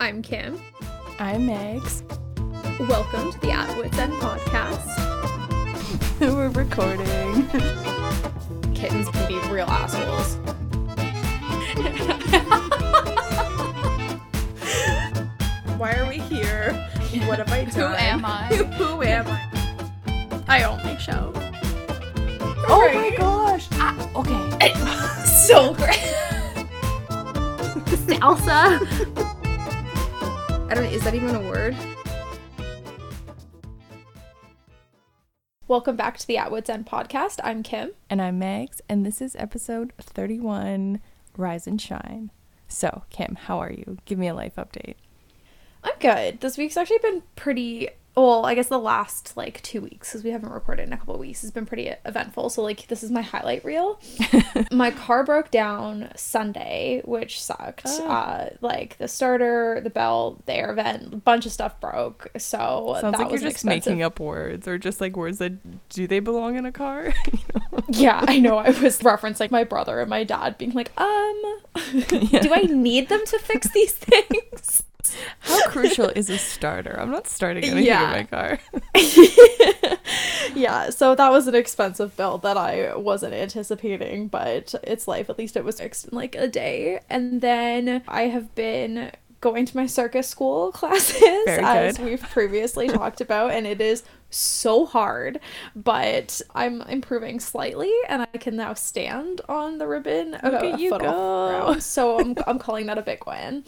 I'm Kim. I'm Megs. Welcome to the At Wits End podcast. We're recording. Kittens can be real assholes. Why are we here? What have I done? Who am I? Who am I? I only show. Oh Right. my gosh. Ah, okay. So great. Salsa. I don't. Is that even a word? Welcome back to the At Wits End podcast. I'm Kim. And I'm Megs, and this is episode 31 Rise and Shine. So, Kim, how are you? Give me a life update. I'm good. This week's actually been pretty. Well, I guess the last like two weeks, because we haven't recorded in a couple of weeks, has been pretty eventful. So like, this is my highlight reel. my car broke down Sunday, which sucked. Oh. Uh, like the starter, the belt, the air vent, a bunch of stuff broke. So Sounds that like was you're just expensive. making up words or just like words that do they belong in a car? Yeah, I know. I was referencing like my brother and my dad being like, um, do I need them to fix these things? How crucial is a starter? I'm not starting anything Yeah. in my car. yeah, so that was an expensive bill that I wasn't anticipating, but it's life. At least it was fixed in like a day. And then I have been going to my circus school classes as we've previously talked about, and it is so hard, but I'm improving slightly and I can now stand on the ribbon about at you go. So I'm, I'm calling that a big win.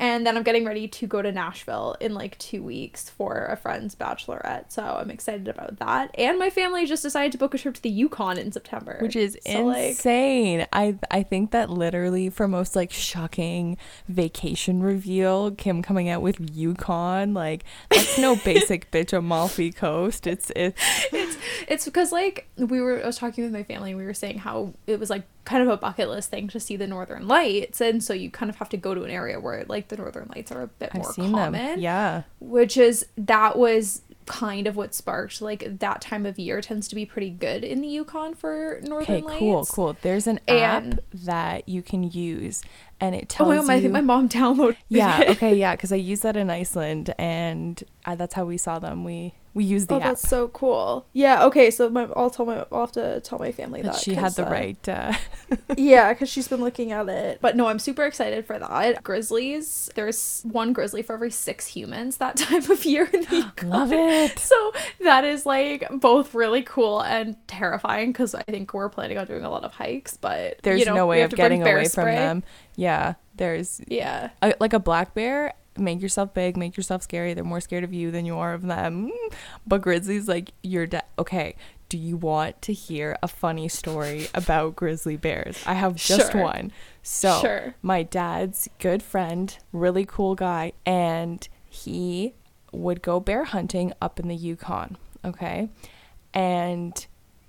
And then I'm getting ready to go to Nashville in like two weeks for a friend's bachelorette. So I'm excited about that. And my family just decided to book a trip to the Yukon in September. which is So, like, insane. I I think that literally for most like shocking vacation reveal, Kim coming out with Yukon, like that's no basic bitch Amalfi Coast. It's it's it's because like we were I was talking with my family and we were saying how it was like kind of a bucket list thing to see the northern lights and so you kind of have to go to an area where like the northern lights are a bit I've more seen common. them. Yeah. which is that was kind of what sparked like that time of year tends to be pretty good in the Yukon for northern Okay, lights. cool, cool. There's an app And- that you can use and it tells Oh my god, I think my mom downloaded Yeah, it. okay, yeah, cuz I used that in Iceland and uh, that's how we saw them. We we use the Oh, app. that's so cool. Yeah. Okay. So my, I'll tell my I'll have to tell my family That that she had the uh, right uh, yeah, because she's been looking at it. But no, I'm super excited for that. Grizzlies. There's one grizzly for every six humans that time of year in the Love it. So that is like both really cool and terrifying because I think we're planning on doing a lot of hikes, but There's you know, no way of getting away from them. Yeah, there's Yeah. a, like a black bear make yourself big make yourself scary they're more scared of you than you are of them. But grizzlies like you're de- okay do you want to hear a funny story about grizzly bears? I have just Sure. one. So Sure. my dad's good friend really cool guy and he would go bear hunting up in the yukon okay? And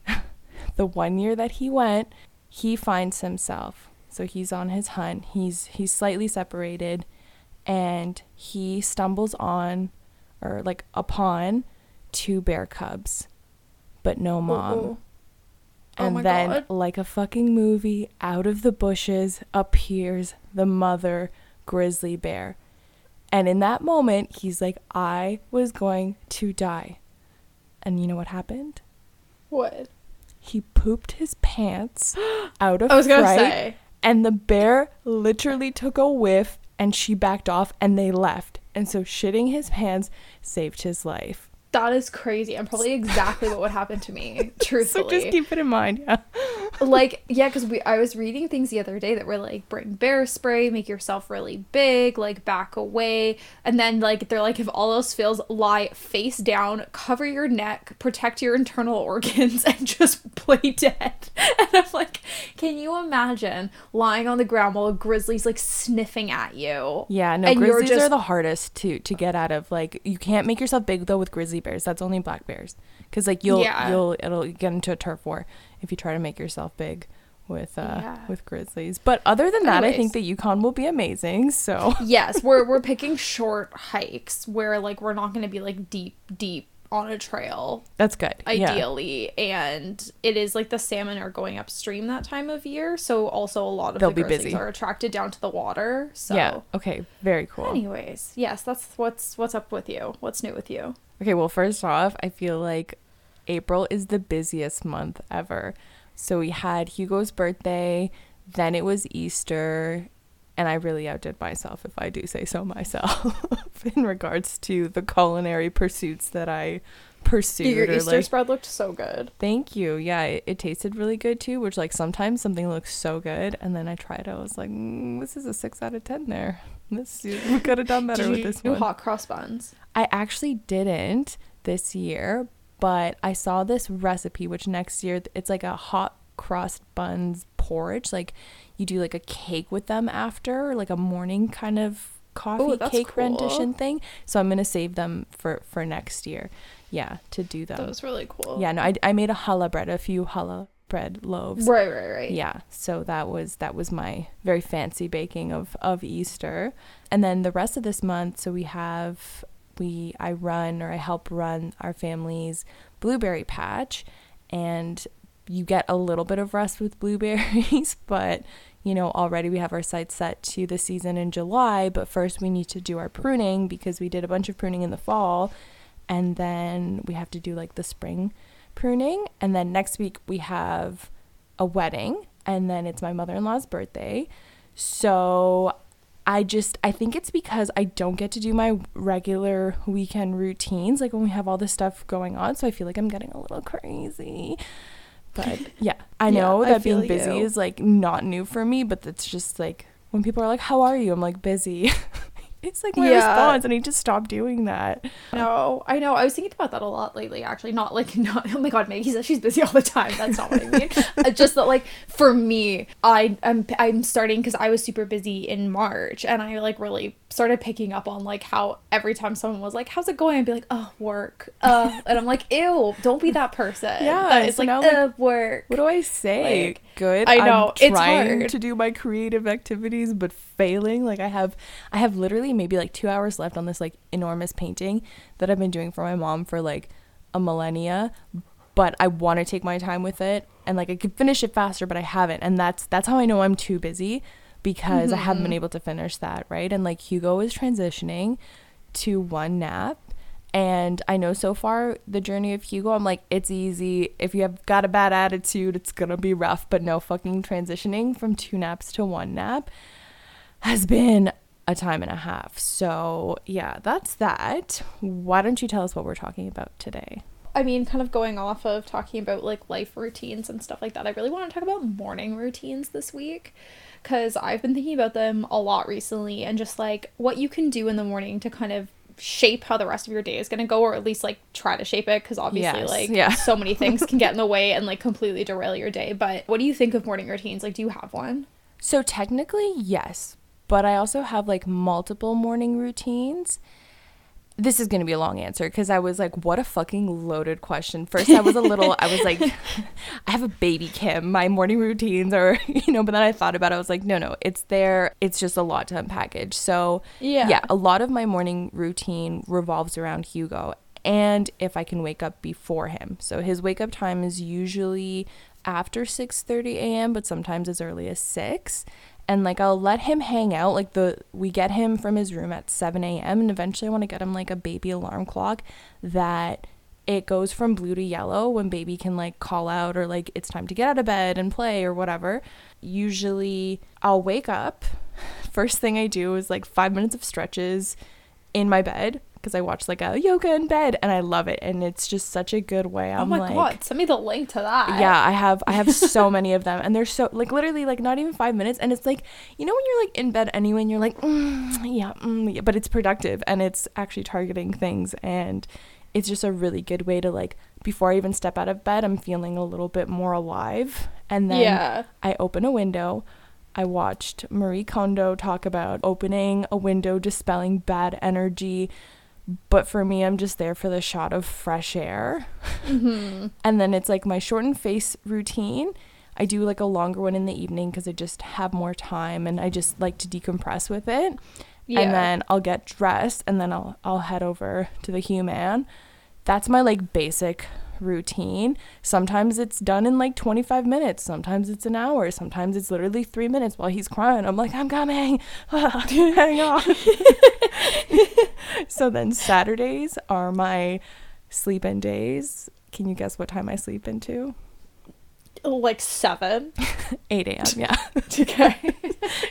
the one year that he went he finds himself. So he's on his hunt. He's he's slightly separated and he stumbles on or like upon two bear cubs but no oh, mom Ooh. Oh and then God. like a fucking movie out of the bushes appears the mother grizzly bear and in that moment he's like i was going to die and you know what happened What? he pooped his pants out of I was gonna fright, say. and the bear literally took a whiff and she backed off and they left and so shitting his pants saved his life That is crazy. And probably exactly what would happen to me, truthfully. so just keep it in mind yeah like yeah because we i was reading things the other day that were like bring bear spray make yourself really big like back away and then like they're like if all else fails lie face down cover your neck protect your internal organs and just play dead and i'm like can you imagine lying on the ground while a grizzly's like sniffing at you Yeah, no, grizzlies are the hardest to to get out of. Like, you can't make yourself big though with grizzly bears. That's only black bears. Because like you'll Yeah. you'll it'll get into a turf war if you try to make yourself big with uh Yeah. with grizzlies. But other than that, I think the Yukon will be amazing. So yes we're we're picking short hikes where like we're not going to be like deep deep on a trail That's good. Yeah. ideally and it is like the salmon are going upstream that time of year so also a lot of They'll the be grizzlies busy. are attracted down to the water so Yeah. Okay. Very cool. anyways yes that's what's what's up with you what's new with you Okay, well, first off, I feel like April is the busiest month ever. So we had Hugo's birthday, then it was Easter, and I really outdid myself, if I do say so myself, in regards to the culinary pursuits that I pursued. your easter like- spread looked so good Thank you. Yeah, it, it tasted really good too, which, like, sometimes something looks so good, and then I tried it, I was like, mm, this is a 6 out of 10 there. This we could have done better Did with you this do one. hot cross buns I actually didn't this year, but I saw this recipe, which next year it's like a hot cross buns porridge. Like you do like a cake with them after, like a morning kind of coffee that's cake cool. rendition thing. So I'm gonna save them for for next year. Yeah, to do them. that was really cool yeah, no, I, I made a challah bread, a few challah bread loaves right right right yeah so that was that was my very fancy baking of of easter and then the rest of this month so we have we i run or i help run our family's blueberry patch. And you get a little bit of rest with blueberries but you know already we have our sights set to the season in july. But first we need to do our pruning because we did a bunch of pruning in the fall. And then we have to do like the spring pruning. And then next week we have a wedding. And then it's my mother-in-law's birthday. So i just i think it's because i don't get to do my regular weekend routines like when we have all this stuff going on so i feel like i'm getting a little crazy. But yeah i Yeah, know I that being busy you. is like not new for me but it's just like when people are like how are you? I'm like busy it's like my Yeah. response and i just stop doing that No, I know. I was thinking about that a lot lately, actually. Not like, not, oh my god, Maggie says she's busy all the time. That's not what I mean. Uh, Just that, like, for me, I, I'm, I'm starting because I was super busy in March and I, like, really started picking up on, like, how every time someone was like, how's it going? I'd be like, oh, work. Uh, and I'm like, ew, don't be that person. Yeah, so like, now, like, uh, work. What do I say? Like, Good. I know, I'm it's hard. to do my creative activities, but failing. Like I have, I have literally maybe like two hours left on this like enormous painting that I've been doing for my mom for like a millennia. But I want to take my time with it, and like I could finish it faster, but I haven't, and that's that's how I know I'm too busy because I haven't Mm-hmm. been able to finish that right. And like Hugo is transitioning to one nap. And I know so far the journey of Hugo, I'm like, it's easy. If you have got a bad attitude, it's gonna be rough. But no fucking transitioning from two naps to one nap has been a time and a half. So yeah, that's that. Why don't you tell us what we're talking about today? I mean, kind of going off of talking about like life routines and stuff like that, I really want to talk about morning routines this week because I've been thinking about them a lot recently and just like what you can do in the morning to kind of shape how the rest of your day is going to go or at least like try to shape it because obviously Yes, like yeah. so many things can get in the way and like completely derail your day but what do you think of morning routines like do you have one So technically, yes, but I also have like multiple morning routines. This is going to be a long answer because I was like, what a fucking loaded question. First, I was a little, I was like, I have a baby Kim. My morning routines are, you know, but then I thought about it. I was like, no, no, it's there. It's just a lot to unpackage. So, Yeah. yeah, a lot of my morning routine revolves around Hugo and if I can wake up before him. So his wake up time is usually after 6:30 a.m., but sometimes as early as 6. And like I'll let him hang out like the we get him from his room at 7 a.m. and eventually I want to get him like a baby alarm clock that it goes from blue to yellow when baby can like call out or like it's time to get out of bed and play or whatever. Usually I'll wake up. First thing I do is like 5 minutes of stretches in my bed because I watch like a yoga in bed and I love it and it's just such a good way. I'm oh my like god send me the link to that yeah, I have I have so many of them, and they're so like literally like not even five minutes, and it's like you know when you're like in bed anyway, and you're like mm, yeah, mm, yeah, but it's productive and it's actually targeting things, and it's just a really good way to like before I even step out of bed, I'm feeling a little bit more alive, and then yeah I open a window. I watched Marie Kondo talk about opening a window, dispelling bad energy. But for me, I'm just there for the shot of fresh air. mm-hmm. And then it's like my shortened face routine. I do like a longer one in the evening because I just have more time and I just like to decompress with it. yeah And then I'll get dressed and then I'll I'll head over to the human that's my like basic routine. Sometimes it's done in like 25 minutes, sometimes it's an hour, sometimes it's literally 3 minutes while he's crying. I'm like, "I'm coming." Hang on. so then Saturdays are my sleep in days. Can you guess what time I sleep into? Oh, like seven. 8 a.m. Yeah. Okay.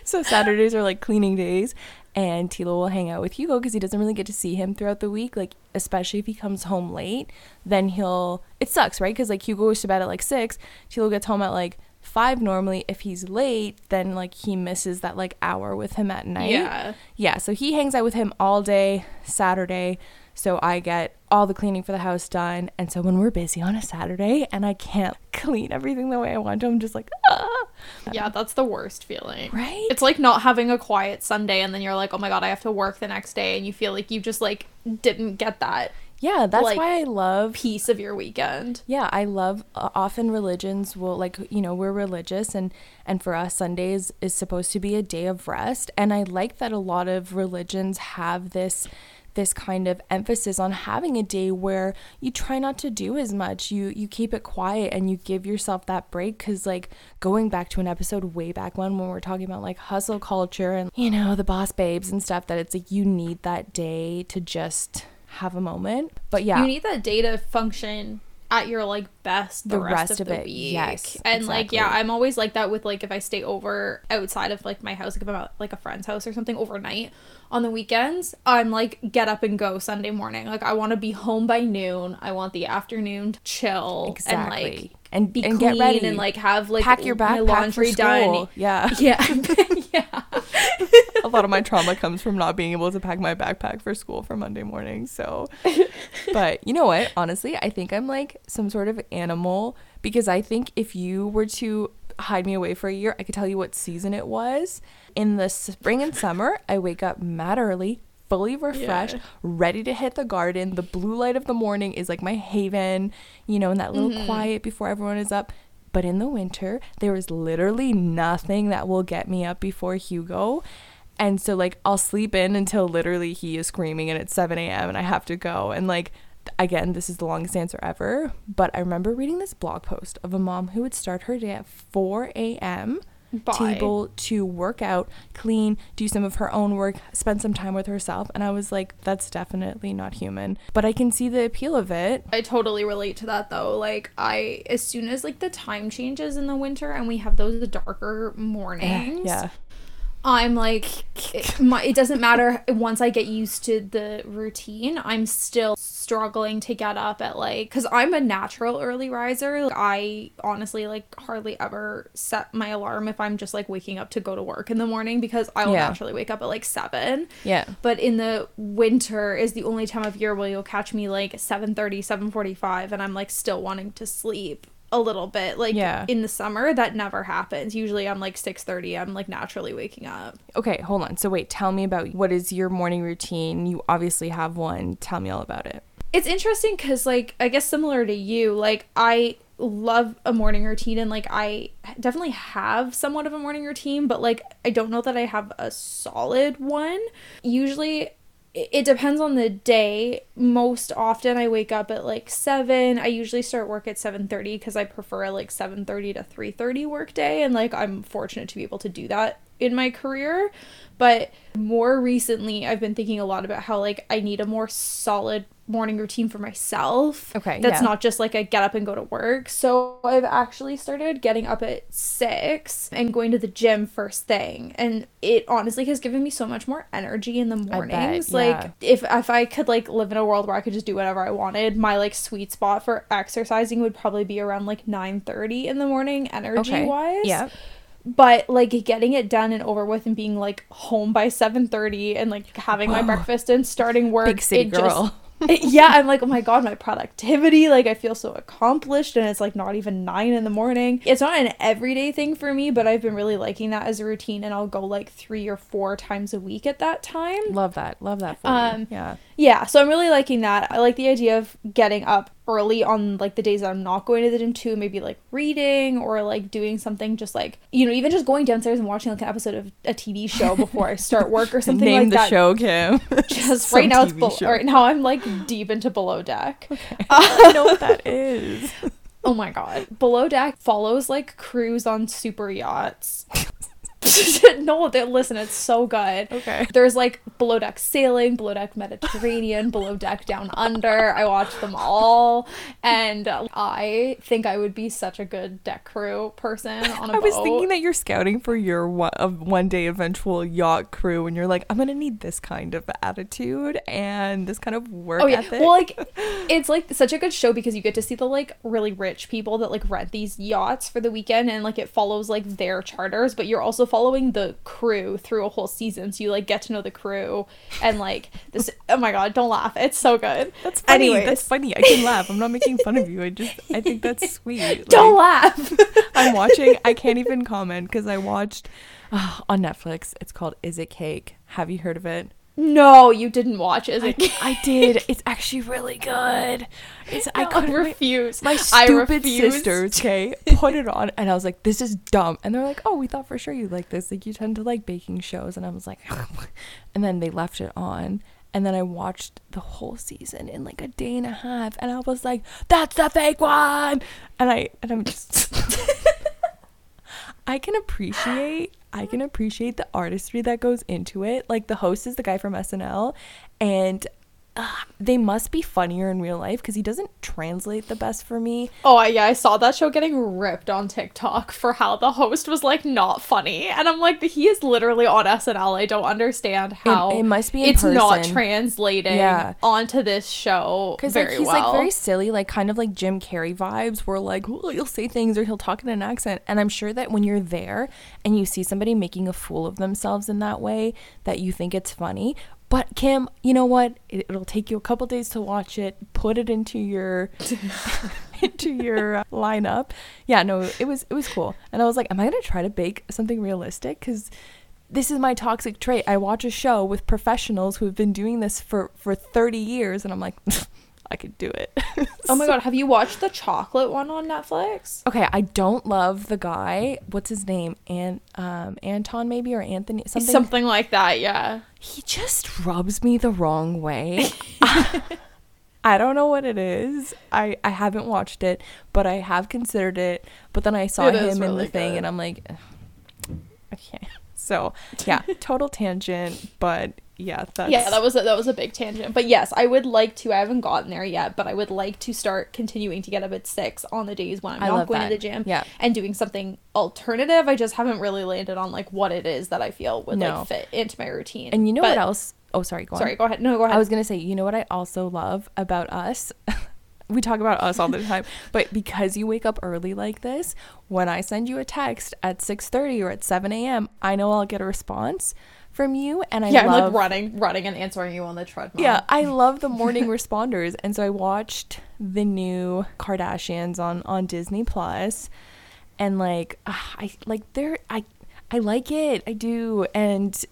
so Saturdays are like cleaning days, and Tilo will hang out with Hugo because he doesn't really get to see him throughout the week. Like especially if he comes home late, then he'll. It sucks, right? Because like Hugo goes to bed at like six, Tilo gets home at like five normally. If he's late, then like he misses that like hour with him at night. Yeah. Yeah. So he hangs out with him all day Saturday. So I get all the cleaning for the house done. And so when we're busy on a Saturday and I can't clean everything the way I want to, I'm just like, ah. Yeah, that's the worst feeling. Right? It's like not having a quiet Sunday and then you're like, oh my god, I have to work the next day and you feel like you just like didn't get that Yeah, that's like, why I love piece of your weekend. Yeah, I love uh, often religions will like you know we're religious and and for us Sundays is supposed to be a day of rest and I like that a lot of religions have this this kind of emphasis on having a day where you try not to do as much you you keep it quiet and you give yourself that break cuz like going back to an episode way back when when we're talking about like hustle culture and you know the boss babes and stuff that it's like you need that day to just have a moment but yeah You need that day to function at your like best the, The rest, rest of, of the it, week. yes, And like yeah. I'm always like that with like if I stay over outside of like my house, like if I'm at like a friend's house or something overnight on the weekends, I'm like get up and go Sunday morning. Like I want to be home by noon. I want the afternoon to chill and like Exactly. And- be and clean get ready. and like have like pack your my backpack laundry for done. Yeah. Yeah. yeah. a lot of my trauma comes from not being able to pack my backpack for school for Monday morning. So, but you know what? Honestly, I think I'm like some sort of animal because I think if you were to hide me away for a year, I could tell you what season it was. In the spring and summer, I wake up mad early. Fully refreshed, Yeah. ready to hit the garden. The blue light of the morning is like my haven, you know, in that little Mm-hmm. quiet before everyone is up. But in the winter, there is literally nothing that will get me up before Hugo. And so, like, I'll sleep in until literally he is screaming and it's 7 a.m. and I have to go. And, like, again, this is the longest answer ever. But I remember reading this blog post of a mom who would start her day at 4 a.m. to Bye. able to work out, clean, do some of her own work, spend some time with herself. And I was like, that's definitely not human. But I can see the appeal of it. I totally relate to that though. Like I as soon as like the time changes in the winter and we have those darker mornings. Yeah. I'm like it, my, it doesn't matter once I get used to the routine, I'm still struggling to get up at like cuz I'm a natural early riser. Like, I honestly like hardly ever set my alarm if I'm just like waking up to go to work in the morning because I will Yeah. naturally wake up at like 7 Yeah. but in the winter is the only time of year where you'll catch me like 7.30 7.45 and i'm like still wanting to sleep a little bit like Yeah. in the summer that never happens usually i'm like 6.30 i'm like naturally waking up Okay, hold on. So, wait, tell me about what is your morning routine? You obviously have one. Tell me all about it. It's interesting because like i guess similar to you like i love a morning routine and like i definitely have somewhat of a morning routine but like i don't know that i have a solid one. Usually it depends on the day. Most often i wake up at like 7 i usually start work at 7.30 because i prefer a like 7.30 to 3.30 work day and like i'm fortunate to be able to do that in my career but more recently i've been thinking a lot about how like i need a more solid morning routine for myself Okay, that's yeah. not just like I get up and go to work so i've actually started getting up at six and going to the gym first thing and it honestly has given me so much more energy in the mornings yeah. like if if i could like live in a world where i could just do whatever i wanted my like sweet spot for exercising would probably be around like 9 30 in the morning energy Okay. wise Yeah. But like getting it done and over with and being like home by 7:30 and like having my breakfast and starting work Big city it just- girl. it- yeah i'm like oh my god my productivity like i feel so accomplished and it's like not even nine in the morning it's not an everyday thing for me but i've been really liking that as a routine and i'll go like three or four times a week at that time Love that. Love that for Um, you. Yeah. yeah, so I'm really liking that. I like the idea of getting up early on like the days that I'm not going to the gym too, maybe like reading or like doing something just like you know, even just going downstairs and watching like an episode of a TV show before I start work or something Name like the that. show, Kim. Just right now it's TV below, show. right now I'm like deep into below deck. I know what that is. Oh my god. Below deck follows like crews on super yachts. no, they listen, it's so good. Okay. There's like below deck sailing, below deck Mediterranean, below deck down under. I watched them all, and uh, I think I would be such a good deck crew person on a I was thinking that you're scouting for your one, of one day eventual yacht crew, and you're like, I'm gonna need this kind of attitude and this kind of work Oh yeah, ethic. well, like it's like such a good show because you get to see the like really rich people that like rent these yachts for the weekend, and like it follows like their charters, but you're also following the crew through a whole season, so you like get to know the crew and like this. Oh my god, don't laugh! It's so good. that's funny. Anyways. That's funny. I can laugh. I'm not making fun of you. I just I think that's sweet. Don't laugh. I'm watching. I can't even comment because I watched uh, on Netflix. It's called Is It Cake? Have you heard of it? No, you didn't watch. Is I, it? I did. It's actually really good. It's I I couldn't wait- refuse. my stupid sisters, okay, put it on, and I was like, "This is dumb." And they're like, "Oh, we thought for sure you'd like this. Like, you tend to like baking shows." And I was like, and then they left it on, and then I watched the whole season in like a day and a half, and I was like, "That's the fake one," and I and I'm just, I can appreciate. I can appreciate the artistry that goes into it. Like the host is the guy from SNL, and uh, they must be funnier in real life because he doesn't translate the best for me. Oh I- yeah, I saw that show getting ripped on TikTok for how the host was like not funny, and I'm like, he is literally on SNL. I don't understand how it must be in it's not person. translating Yeah. onto this show Because like he's well. like very silly, like kind of like Jim Carrey vibes, where like "Ooh, he'll say things or he'll talk in an accent. And I'm sure that when you're there and you see somebody making a fool of themselves in that way, that you think it's funny. But Kim, you know what? It, it'll take you a couple days to watch it. Put it into your into your uh, lineup. Yeah, no, it was it was cool. And I was like, am I gonna try to bake something realistic? Because this is my toxic trait. I watch a show with professionals who have been doing this for for 30 years, and I'm like, I could do it. oh my god, have you watched the chocolate one on Netflix? okay, I don't love the guy. What's his name? And um, Anton maybe or Anthony something. Something like that, yeah. he just rubs me the wrong way. I don't know what it is. I I haven't watched it, but I have considered it. But then I saw It him in the thing, good. and I'm like, "Ugh, I can't. So yeah, total tangent. But yeah, that's yeah, that was a, that was a big tangent. But yes, I would like to. I haven't gotten there yet, but I would like to start continuing to get up at six on the days when I'm I not going that. to the gym. Yeah. and doing something alternative. I just haven't really landed on like what it is that I feel would No. like fit into my routine. And you know But- what else? Oh, sorry. Go on. Sorry, go ahead. No, go ahead. I was gonna say, you know what I also love about us? we talk about us all the time, but because you wake up early like this, when I send you a text at six thirty or at seven a.m., I know I'll get a response from you, and I yeah, I'm like running, running, and answering you on the treadmill. yeah, I love the morning responders, and so I watched the new Kardashians on on Disney Plus, and like ah, I like they're I I like it, I do, and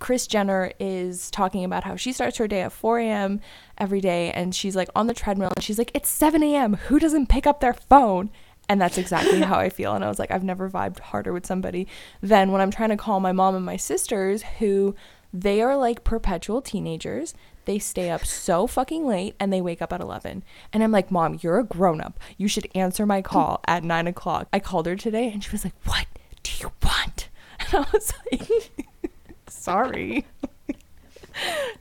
Kris Jenner is talking about how she starts her day at 4 a.m. every day and she's like on the treadmill and she's like, it's 7 a.m. Who doesn't pick up their phone? And that's exactly how I feel. And I was like, I've never vibed harder with somebody than when I'm trying to call my mom and my sisters who they are like perpetual teenagers. They stay up so fucking late and they wake up at 11. And I'm like, Mom, you're a grown up. You should answer my call at 9 o'clock. I called her today and she was like, What do you want? And I was like, Sorry.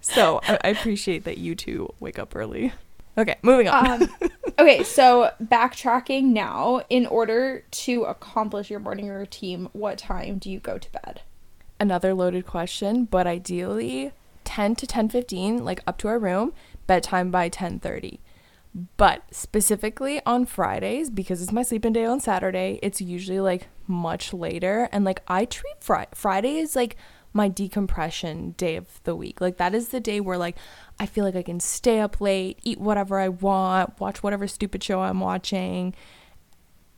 So I, I appreciate that you two wake up early. Okay, moving on. Um, okay, so backtracking now. In order to accomplish your morning routine, what time do you go to bed? Another loaded question, but ideally 10 to 10:15, like up to our room, bedtime by 10:30. But specifically on Fridays, because it's my sleeping day on Saturday, it's usually like much later. And like I treat Fri- Friday is like my decompression day of the week. Like that is the day where like I feel like I can stay up late, eat whatever I want, watch whatever stupid show I'm watching.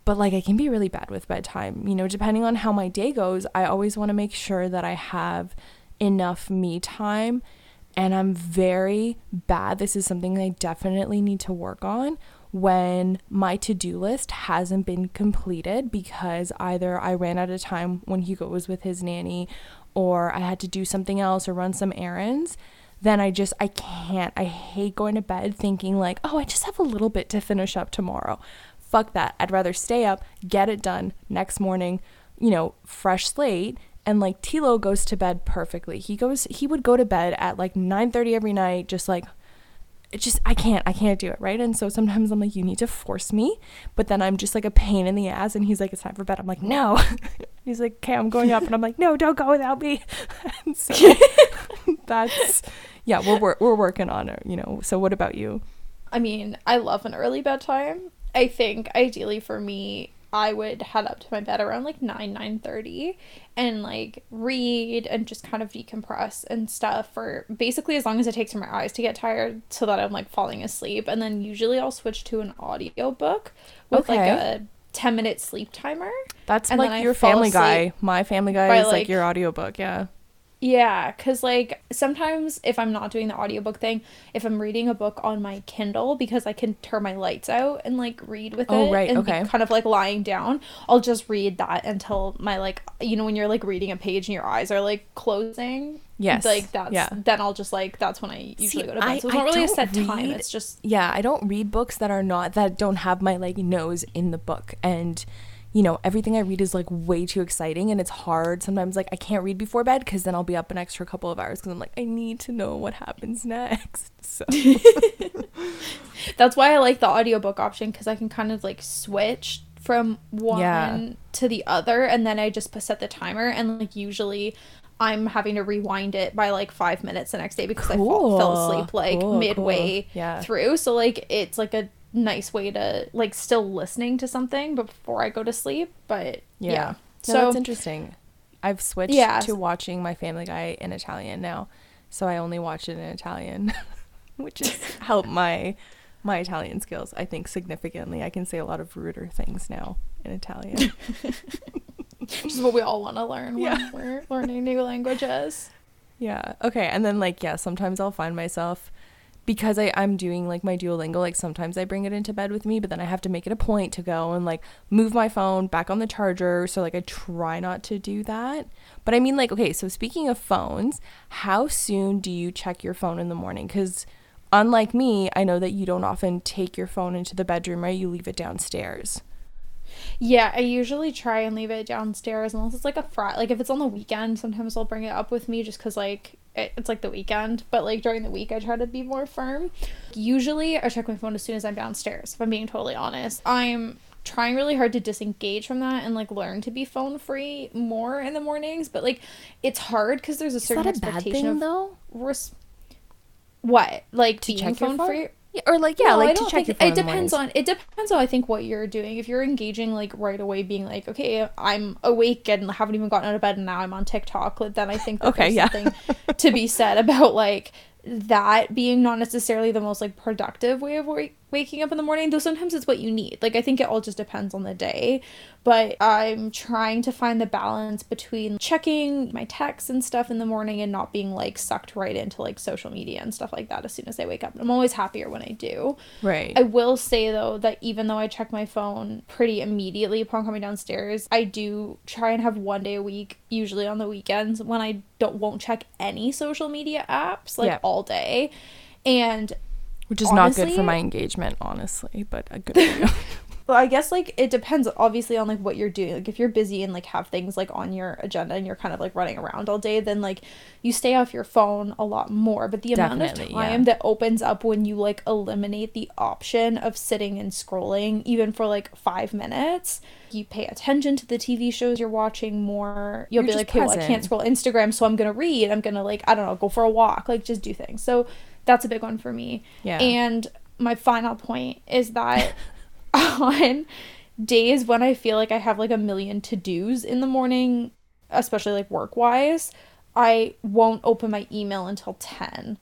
But like I can be really bad with bedtime. You know, depending on how my day goes, I always want to make sure that I have enough me time and I'm very bad. This is something I definitely need to work on when my to-do list hasn't been completed because either I ran out of time when Hugo was with his nanny or I had to do something else or run some errands, then I just I can't. I hate going to bed thinking like, "Oh, I just have a little bit to finish up tomorrow." Fuck that. I'd rather stay up, get it done next morning, you know, fresh slate and like Tilo goes to bed perfectly. He goes he would go to bed at like 9:30 every night just like it just I can't I can't do it, right? And so sometimes I'm like you need to force me, but then I'm just like a pain in the ass and he's like it's time for bed. I'm like no. he's like okay, I'm going up and I'm like no, don't go without me. and so that's yeah, we're we're, we're working on it, you know. So what about you? I mean, I love an early bedtime. I think ideally for me I would head up to my bed around like 9 9:30 and like read and just kind of decompress and stuff for basically as long as it takes for my eyes to get tired so that I'm like falling asleep and then usually I'll switch to an audiobook with okay. like a 10 minute sleep timer. That's like your family guy. My family guy is like, like your audiobook, yeah. Yeah, because like sometimes if I'm not doing the audiobook thing, if I'm reading a book on my Kindle because I can turn my lights out and like read with oh, it right, and okay. kind of like lying down, I'll just read that until my like you know when you're like reading a page and your eyes are like closing. Yes. Like that's yeah. then I'll just like that's when I usually See, go to bed. So it's I, not really a set read, time. It's just Yeah, I don't read books that are not that don't have my like nose in the book and you know, everything I read is like way too exciting and it's hard. Sometimes like I can't read before bed because then I'll be up an extra couple of hours because I'm like, I need to know what happens next. So that's why I like the audiobook option because I can kind of like switch from one yeah. to the other and then I just set the timer and like usually I'm having to rewind it by like five minutes the next day because cool. I fall, fell asleep like cool, midway cool. Yeah. through. So like it's like a nice way to like still listening to something before I go to sleep. But yeah, yeah. No, so that's interesting. I've switched yeah. to watching my Family Guy in Italian now, so I only watch it in Italian, which has helped my my Italian skills. I think significantly. I can say a lot of ruder things now in Italian. Which is what we all want to learn yeah. when we're learning new languages. Yeah. Okay. And then like yeah, sometimes I'll find myself because I, I'm doing like my Duolingo, like sometimes I bring it into bed with me, but then I have to make it a point to go and like move my phone back on the charger. So like I try not to do that. But I mean, like, okay, so speaking of phones, how soon do you check your phone in the morning? Because unlike me, I know that you don't often take your phone into the bedroom, right? You leave it downstairs. Yeah, I usually try and leave it downstairs unless it's like a Friday. Like if it's on the weekend, sometimes I'll bring it up with me just because like it's like the weekend. But like during the week, I try to be more firm. Usually, I check my phone as soon as I'm downstairs. If I'm being totally honest, I'm trying really hard to disengage from that and like learn to be phone free more in the mornings. But like it's hard because there's a certain Is that a expectation bad thing, of though. Res- what like to being phone, phone free or like yeah, no, like to check your phone. It depends on it depends on I think what you're doing. If you're engaging like right away, being like, okay, I'm awake and haven't even gotten out of bed, and now I'm on TikTok, then I think that okay, there's yeah. something to be said about like that being not necessarily the most like productive way of waking up in the morning though sometimes it's what you need. Like i think it all just depends on the day. But i'm trying to find the balance between checking my texts and stuff in the morning and not being like sucked right into like social media and stuff like that as soon as i wake up. I'm always happier when i do. Right. I will say though that even though i check my phone pretty immediately upon coming downstairs i do try and have one day a week usually on the weekends when i don't won't check any social media apps like all day. And which is honestly, not good for my engagement honestly but a good Well, I guess like it depends obviously on like what you're doing. Like if you're busy and like have things like on your agenda and you're kind of like running around all day, then like you stay off your phone a lot more. But the Definitely, amount of time yeah. that opens up when you like eliminate the option of sitting and scrolling even for like 5 minutes, you pay attention to the TV shows you're watching more. You'll you're be like, "Okay, well, I can't scroll Instagram, so I'm going to read. I'm going to like I don't know, go for a walk, like just do things." So that's a big one for me. Yeah. And my final point is that on days when I feel like I have like a million to dos in the morning, especially like work wise, I won't open my email until 10.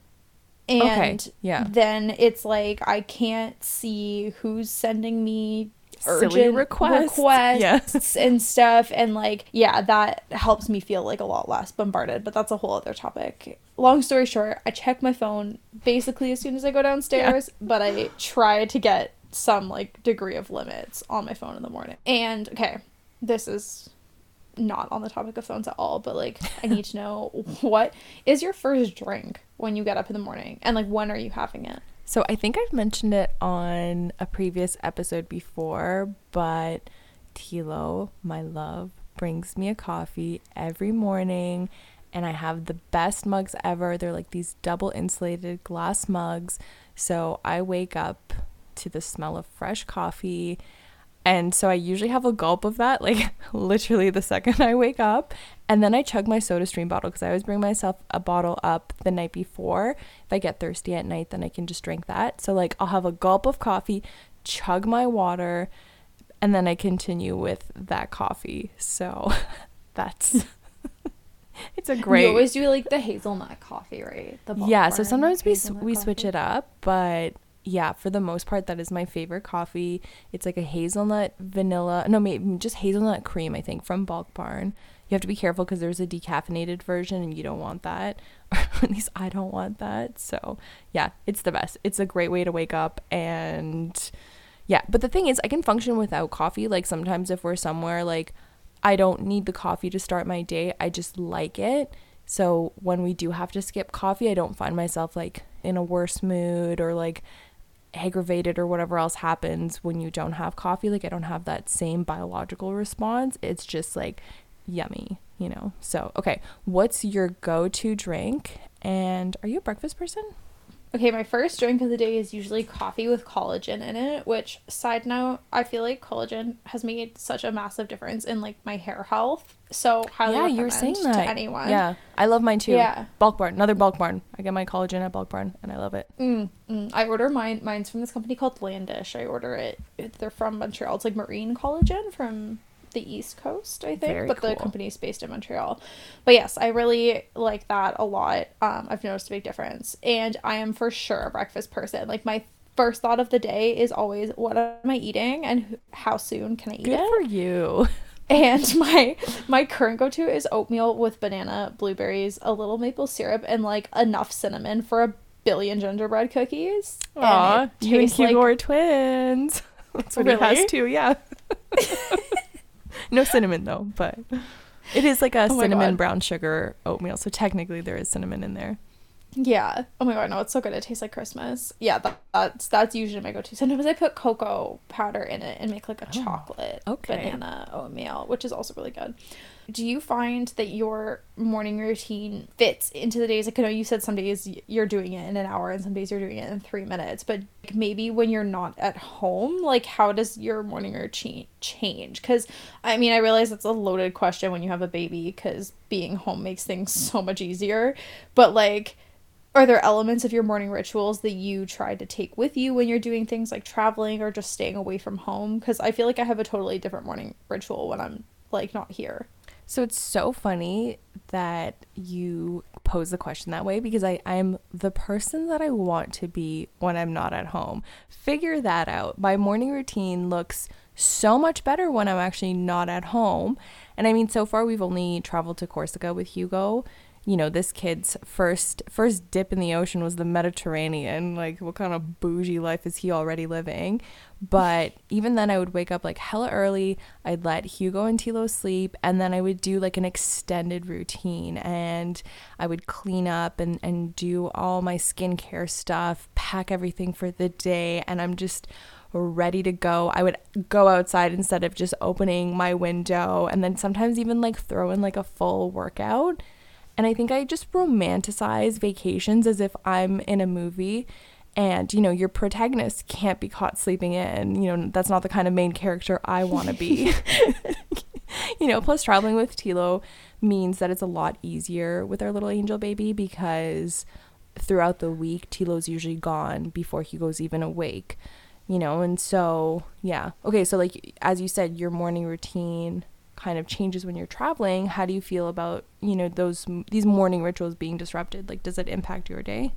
And okay, yeah. then it's like I can't see who's sending me urgent requests, requests and stuff and like yeah that helps me feel like a lot less bombarded but that's a whole other topic long story short i check my phone basically as soon as i go downstairs yeah. but i try to get some like degree of limits on my phone in the morning. And okay, this is not on the topic of phones at all, but like I need to know what is your first drink when you get up in the morning and like when are you having it? So I think I've mentioned it on a previous episode before, but Tilo, my love, brings me a coffee every morning and I have the best mugs ever. They're like these double insulated glass mugs. So I wake up to the smell of fresh coffee. And so I usually have a gulp of that, like literally the second I wake up. And then I chug my soda stream bottle because I always bring myself a bottle up the night before. If I get thirsty at night, then I can just drink that. So, like, I'll have a gulp of coffee, chug my water, and then I continue with that coffee. So that's it's a great. You always do like the hazelnut coffee, right? The yeah. So sometimes we we switch it up, but yeah, for the most part, that is my favorite coffee. It's like a hazelnut vanilla, no, maybe just hazelnut cream. I think from Bulk Barn. You have to be careful because there's a decaffeinated version, and you don't want that. At least I don't want that. So yeah, it's the best. It's a great way to wake up and yeah. But the thing is, I can function without coffee. Like sometimes if we're somewhere like I don't need the coffee to start my day. I just like it. So when we do have to skip coffee, I don't find myself like in a worse mood or like aggravated or whatever else happens when you don't have coffee. Like I don't have that same biological response. It's just like yummy, you know. So, okay, what's your go-to drink? And are you a breakfast person? Okay, my first drink of the day is usually coffee with collagen in it, which side note, I feel like collagen has made such a massive difference in like my hair health. So highly yeah, you were saying that to anyone. Yeah, I love mine too. Yeah, Bulk Barn, another Bulk Barn. I get my collagen at Bulk Barn, and I love it. Mm, mm. I order mine. Mine's from this company called Landish. I order it. They're from Montreal. It's like marine collagen from the East Coast, I think, Very but cool. the company is based in Montreal. But yes, I really like that a lot. Um, I've noticed a big difference, and I am for sure a breakfast person. Like my first thought of the day is always, what am I eating, and how soon can I eat Good it? for you. And my my current go to is oatmeal with banana, blueberries, a little maple syrup, and like enough cinnamon for a billion gingerbread cookies. Aw, you and Hugo like... are twins. That's what really? he has too, yeah. no cinnamon though, but it is like a oh cinnamon brown sugar oatmeal. So technically there is cinnamon in there. Yeah. Oh my god, no, it's so good. It tastes like Christmas. Yeah, that, that's that's usually my go-to. Sometimes I put cocoa powder in it and make like a oh, chocolate okay. banana oatmeal, which is also really good. Do you find that your morning routine fits into the days? Like I know you said some days you're doing it in an hour and some days you're doing it in three minutes, but maybe when you're not at home, like how does your morning routine change? Because I mean, I realize that's a loaded question when you have a baby because being home makes things so much easier, but like are there elements of your morning rituals that you try to take with you when you're doing things like traveling or just staying away from home because i feel like i have a totally different morning ritual when i'm like not here so it's so funny that you pose the question that way because I, I'm the person that I want to be when I'm not at home. Figure that out. My morning routine looks so much better when I'm actually not at home. And I mean, so far we've only traveled to Corsica with Hugo you know this kid's first first dip in the ocean was the Mediterranean. Like what kind of bougie life is he already living? But even then I would wake up like hella early. I'd let Hugo and Tilo sleep and then I would do like an extended routine. And I would clean up and and do all my skincare stuff pack everything for the day and I'm just ready to go. I would go outside instead of just opening my window and then sometimes even like throw in like a full workout and I think I just romanticize vacations as if I'm in a movie and, you know, your protagonist can't be caught sleeping in. You know, that's not the kind of main character I want to be. you know, plus traveling with Tilo means that it's a lot easier with our little angel baby because throughout the week, Tilo's usually gone before he goes even awake. You know, and so, yeah. Okay, so like, as you said, your morning routine kind of changes when you're traveling how do you feel about you know those these morning rituals being disrupted like does it impact your day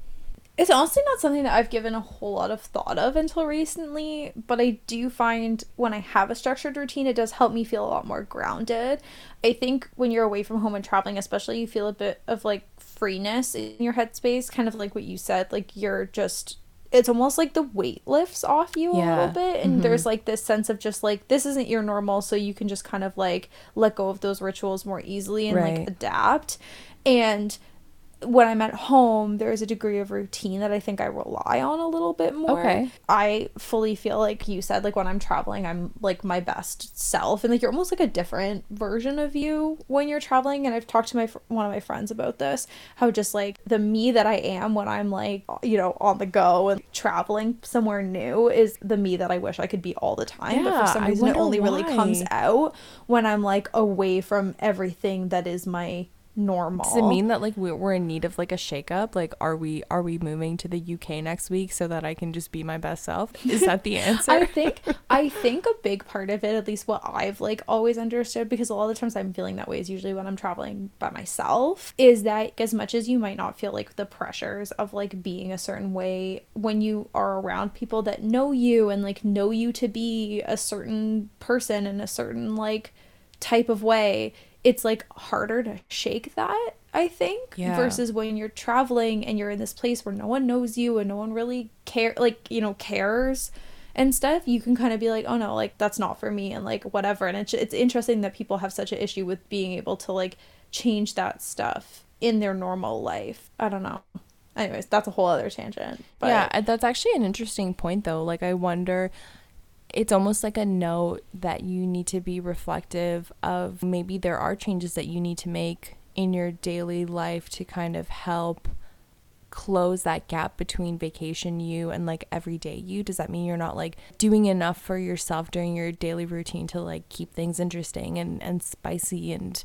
it's honestly not something that I've given a whole lot of thought of until recently, but I do find when I have a structured routine, it does help me feel a lot more grounded. I think when you're away from home and traveling, especially, you feel a bit of like freeness in your headspace, kind of like what you said, like you're just it's almost like the weight lifts off you a little bit and Mhm. there's like this sense of just like this isn't your normal so you can just kind of like let go of those rituals more easily and Right. like adapt and when I'm at home, there's a degree of routine that I think I rely on a little bit more. Okay. I fully feel like you said, like when I'm traveling, I'm like my best self, and like you're almost like a different version of you when you're traveling. And I've talked to my one of my friends about this, how just like the me that I am when I'm like you know on the go and traveling somewhere new is the me that I wish I could be all the time. but Yeah, for some reason, it only really comes out when I'm like away from everything that is my normal. Does it mean that like we're, we're in need of like a shakeup? Like, are we are we moving to the UK next week so that I can just be my best self? Is that the answer? I think I think a big part of it, at least what I've like always understood, because a lot of the times I'm feeling that way is usually when I'm traveling by myself, is that as much as you might not feel like the pressures of like being a certain way when you are around people that know you and like know you to be a certain person in a certain like type of way, it's like harder to shake that, I think, Yeah. versus when you're traveling and you're in this place where no one knows you and no one really care like, you know, cares and stuff, you can kind of be like, oh no, like that's not for me and like whatever. And it's it's interesting that people have such an issue with being able to like change that stuff in their normal life. I don't know. Anyways, that's a whole other tangent. But yeah, that's actually an interesting point though. Like I wonder it's almost like a note that you need to be reflective of. Maybe there are changes that you need to make in your daily life to kind of help close that gap between vacation you and like everyday you. Does that mean you're not like doing enough for yourself during your daily routine to like keep things interesting and and spicy and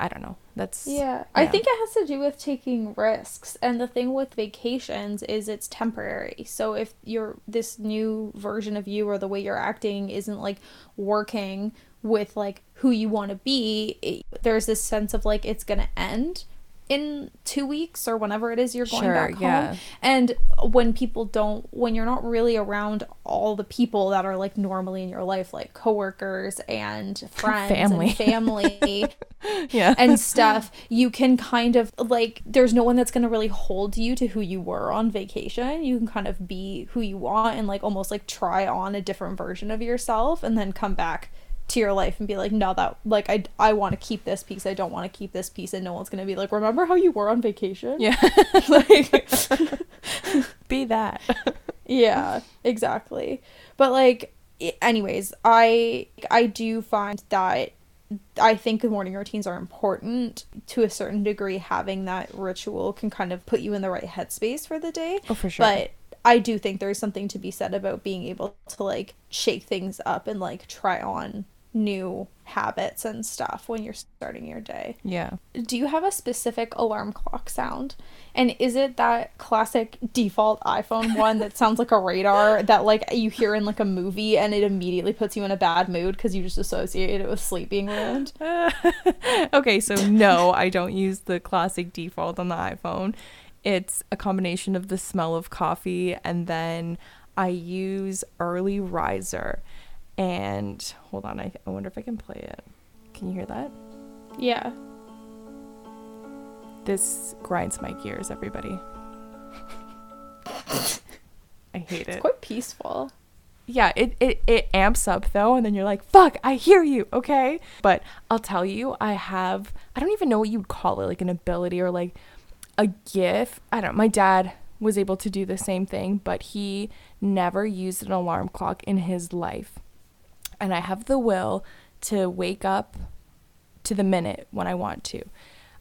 i don't know that's Yeah. I think it has to do with taking risks. And the thing with vacations is it's temporary. So if you're this new version of you or the way you're acting isn't like working with like who you want to be, it, there's this sense of like it's going to end in 2 weeks or whenever it is you're going Sure, back home. yeah. And when people don't when you're not really around all the people that are like normally in your life like coworkers and friends Family. and family yeah and stuff, you can kind of like there's no one that's going to really hold you to who you were on vacation. You can kind of be who you want and like almost like try on a different version of yourself and then come back to your life and be like no that like I I want to keep this piece. I don't want to keep this piece. And no one's going to be like remember how you were on vacation? yeah. Like be that. Yeah exactly. But like anyways i i do find that i think the morning routines are important to a certain degree. Having that ritual can kind of put you in the right headspace for the day. Oh for sure. But i do think there's something to be said about being able to like shake things up and like try on new habits and stuff when you're starting your day yeah do you have a specific alarm clock sound? And is it that classic default iPhone one that sounds like a radar that like you hear in like a movie and it immediately puts you in a bad mood because you just associate it with sleep being ruined? okay, so no, I don't use the classic default on the iPhone. It's a combination of the smell of coffee and then I use early riser. And hold on, I, I wonder if I can play it. Can you hear that? Yeah. This grinds my gears, everybody. I hate It's it. quite peaceful. yeah, it, it, it amps up though, and then you're like, fuck, I hear you, okay? But I'll tell you, I have, I don't even know what you'd call it, like an ability or like a gift. I don't My dad was able to do the same thing, but he never used an alarm clock in his life. And I have the will to wake up to the minute when I want to.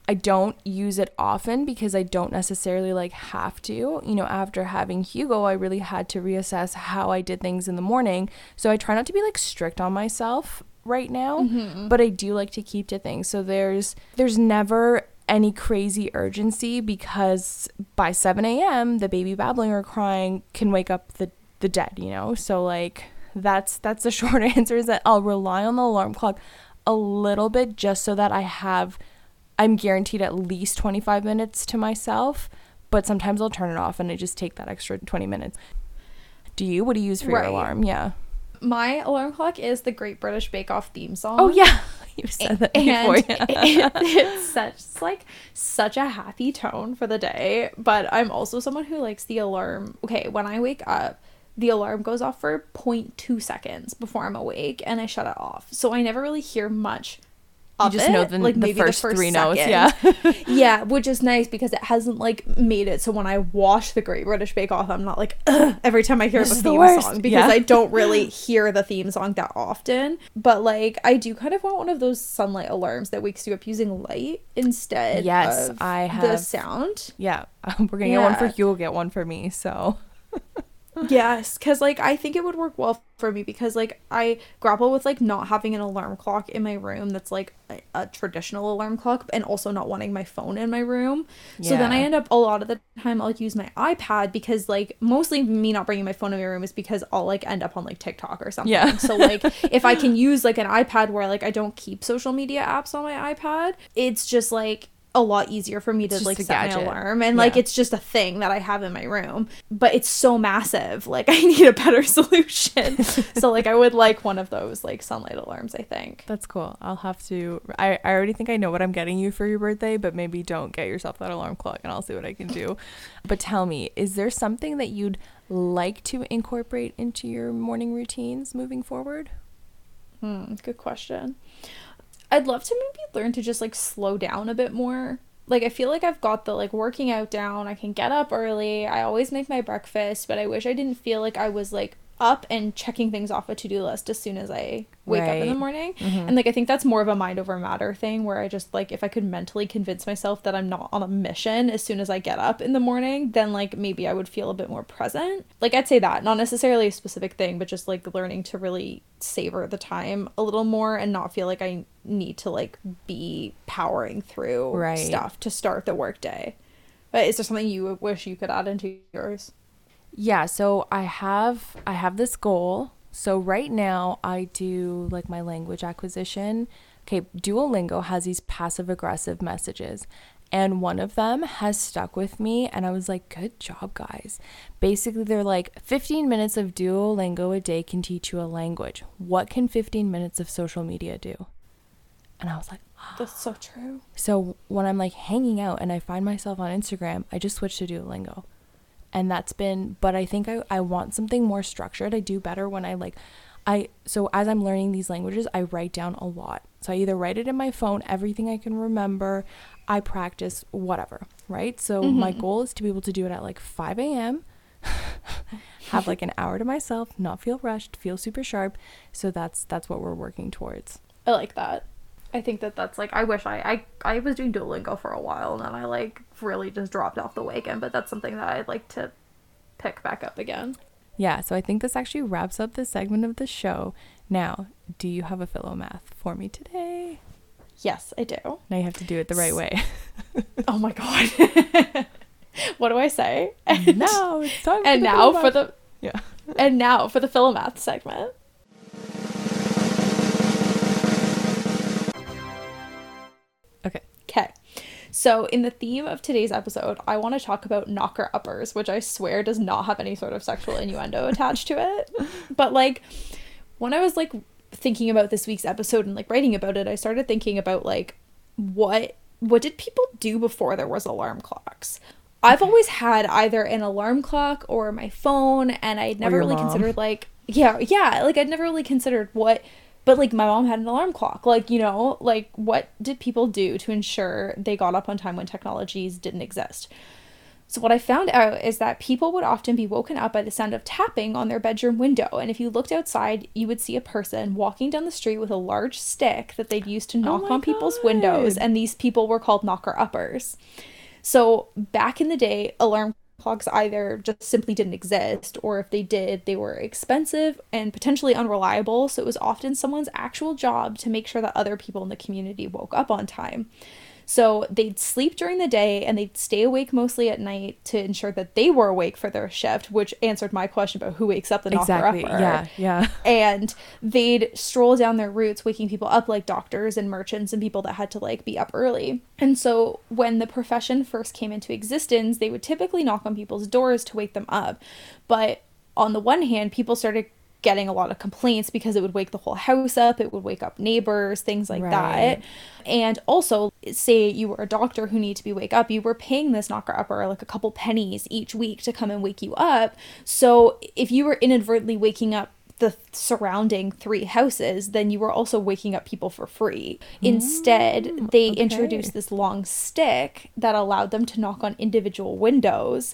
I don't use it often because I don't necessarily like have to. You know, after having Hugo, I really had to reassess how I did things in the morning. So I try not to be like strict on myself right now, mm-hmm. but I do like to keep to things. So there's there's never any crazy urgency because by 7 a.m. the baby babbling or crying can wake up the the dead. You know, so like that's that's the short answer is that I'll rely on the alarm clock a little bit just so that I have I'm guaranteed at least 25 minutes to myself, but sometimes I'll turn it off and I just take that extra 20 minutes. Do you? What do you use for Right. your alarm? Yeah. My alarm clock is the Great British Bake Off theme song. Oh yeah. You've said that and before. yeah. it- it's such like such a happy tone for the day but i'm also someone who likes the alarm okay when i wake up the alarm goes off for 0.2 seconds before i'm awake and i shut it off so i never really hear much You just it, know the, like the maybe first, three notes. second. Yeah. yeah which is nice because it hasn't like made it so when i watch the great british bake off i'm not like every time i hear This the is the theme song because Yeah. i don't really hear the theme song that often but like i do kind of want one of those sunlight alarms that wakes you up using light instead Yes, of I the have- sound yeah. We're going to get one for you. We'll get one for me. So, yes because like i think it would work well for me because like i grapple with like not having an alarm clock in my room that's like a, a traditional alarm clock and also not wanting my phone in my room. So then i end up a lot of the time i'll use my ipad because like mostly me not bringing my phone in my room is because i'll like end up on like tiktok or something. Yeah. so like if i can use like an ipad where like i don't keep social media apps on my ipad it's just like a lot easier for me to like set my alarm and like it's just a thing that I have in my room but it's so massive like I need a better solution so like I would like one of those like sunlight alarms I think that's cool. I'll have to. I, I already think I know what I'm getting you for your birthday, but maybe don't get yourself that alarm clock and I'll see what I can do. But tell me, is there something that you'd like to incorporate into your morning routines moving forward? hmm, good question I'd love to maybe learn to just like slow down a bit more. Like I feel like I've got the like working out down. I can get up early. I always make my breakfast but I wish I didn't feel like I was like up and checking things off a to-do list as soon as I wake up in the Right. morning Mhm. And like I think that's more of a mind over matter thing where I just like if I could mentally convince myself that I'm not on a mission as soon as I get up in the morning, then like maybe I would feel a bit more present. Like I'd say that, not necessarily a specific thing, but just like learning to really savor the time a little more and not feel like I need to like be powering through Right. stuff to start the workday. But is there something you wish you could add into yours? Yeah, so I have I have this goal. So right now I do like my language acquisition. Okay, Duolingo has these passive aggressive messages. And one of them has stuck with me and I was like, "Good job, guys." Basically, they're like 15 minutes of Duolingo a day can teach you a language. What can 15 minutes of social media do? And I was like, ah. That's so true. so when I'm like hanging out and I find myself on Instagram, I just switch to Duolingo. And that's been, but I think I, I want something more structured. I do better when I like, I, so as I'm learning these languages, I write down a lot. So I either write it in my phone, everything I can remember, I practice, whatever, right? So mm-hmm. my goal is to be able to do it at like 5 a.m., have like an hour to myself, not feel rushed, feel super sharp. So that's, that's what we're working towards. I like that. I think that that's like I wish I I I was doing Duolingo for a while and then I like really just dropped off the wagon, but that's something that I'd like to pick back up again. Yeah, so I think this actually wraps up this segment of the show. Now, do you have a philomath for me today? Yes, I do. Now you have to do it the right way. Oh my god. what do I say? now it's time. and the now philo for the yeah. and now for the Philomath segment. Okay. So, in the theme of today's episode, I want to talk about knocker uppers, which I swear does not have any sort of sexual innuendo attached to it. But like when I was like thinking about this week's episode and like writing about it, I started thinking about like what what did people do before there was alarm clocks? I've always had either an alarm clock or my phone and I'd never really mom. considered like yeah, yeah, like I'd never really considered what but like my mom had an alarm clock. Like, you know, like what did people do to ensure they got up on time when technologies didn't exist? So what I found out is that people would often be woken up by the sound of tapping on their bedroom window, and if you looked outside, you would see a person walking down the street with a large stick that they'd use to oh knock my on people's windows, and these people were called knocker uppers. So back in the day, alarm clocks either just simply didn't exist, or if they did, they were expensive and potentially unreliable. So it was often someone's actual job to make sure that other people in the community woke up on time. So they'd sleep during the day and they'd stay awake mostly at night to ensure that they were awake for their shift, which answered my question about who wakes up the knocker Exactly. upper Yeah. Yeah. and they'd stroll down their routes waking people up like doctors and merchants and people that had to like be up early and so when the profession first came into existence they would typically knock on people's doors to wake them up but on the one hand people started getting a lot of complaints because it would wake the whole house up, it would wake up neighbors, things like Right. that. And also, say you were a doctor who needed to be wake up, you were paying this knocker upper like a couple pennies each week to come and wake you up. So if you were inadvertently waking up the surrounding three houses, then you were also waking up people for free. Instead, mm, they okay. introduced this long stick that allowed them to knock on individual windows.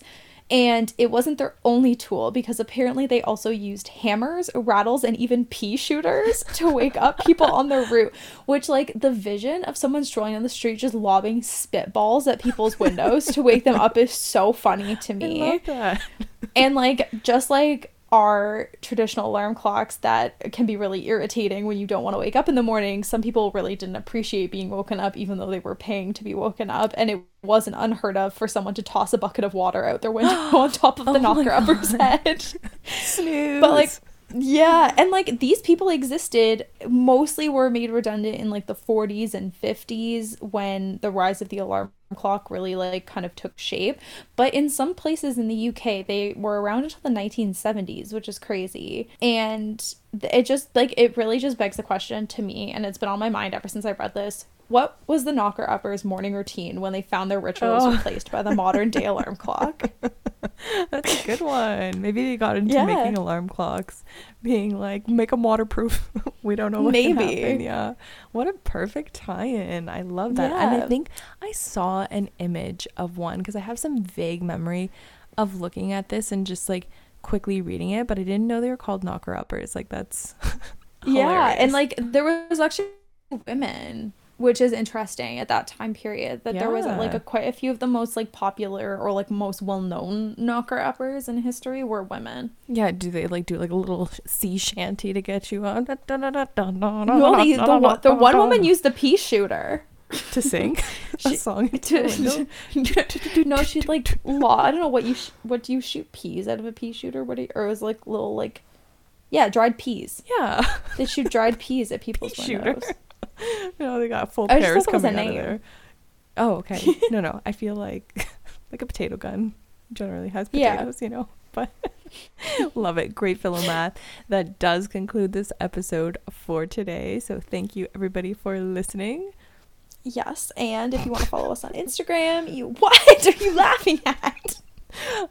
And it wasn't their only tool because apparently they also used hammers, rattles, and even pea shooters to wake up people on their route. Which, like, the vision of someone strolling on the street just lobbing spitballs at people's windows to wake them up is so funny to I me and like just like our traditional alarm clocks that can be really irritating when you don't want to wake up in the morning. Some people really didn't appreciate being woken up even though they were paying to be woken up and it wasn't unheard of for someone to toss a bucket of water out their window on top of the Oh knocker upper's head Snooze. but like yeah and like these people existed mostly were made redundant in like the 40s and 50s when the rise of the alarm clock really like kind of took shape. But in some places in the UK they were around until the 1970s which is crazy. And it just like it really just begs the question to me and it's been on my mind ever since I read this what was the knocker uppers morning routine when they found their rituals Oh. replaced by the modern day alarm clock That's a good one. Maybe they got into Yeah. making alarm clocks, being like, make them waterproof. we don't know what Maybe. happen. Yeah. What a perfect tie-in. I love that. And I think I saw an image of one because I have some vague memory of looking at this and just like quickly reading it, but I didn't know they were called knocker uppers. Like that's Yeah, and like there was actually women, which is interesting at that time period. That there was like a, quite a few of the most like popular or like most well known knocker uppers in history were women. yeah, do they like do like a little sea shanty to get you on? No, the, the, one- the one woman used the pea shooter. to sing a She- song into the window. no, she'd like law. I don't know what you sh- what do you shoot peas out of a pea shooter? What do you, or it was like little like yeah dried peas. Yeah. They shoot dried peas at people's Pea shooter. no, they got full I just pears thought that was a coming out of there. Oh, okay. no, no. I feel like like a potato gun generally has Yeah. potatoes, you know. But love it. Great philomath. That does conclude this episode for today. So thank you everybody for listening. Yes, and if you want to follow us on Instagram, you what are you laughing at?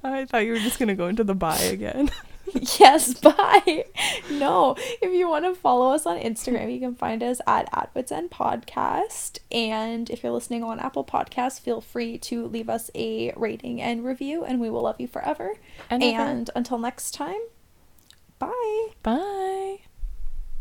I thought you were just gonna go into the bye again. yes, bye. No, if you want to follow us on Instagram, you can find us at Atwits End Podcast. And if you're listening on Apple Podcasts, feel free to leave us a rating and review, and we will love you forever. And and until next time, bye. Bye.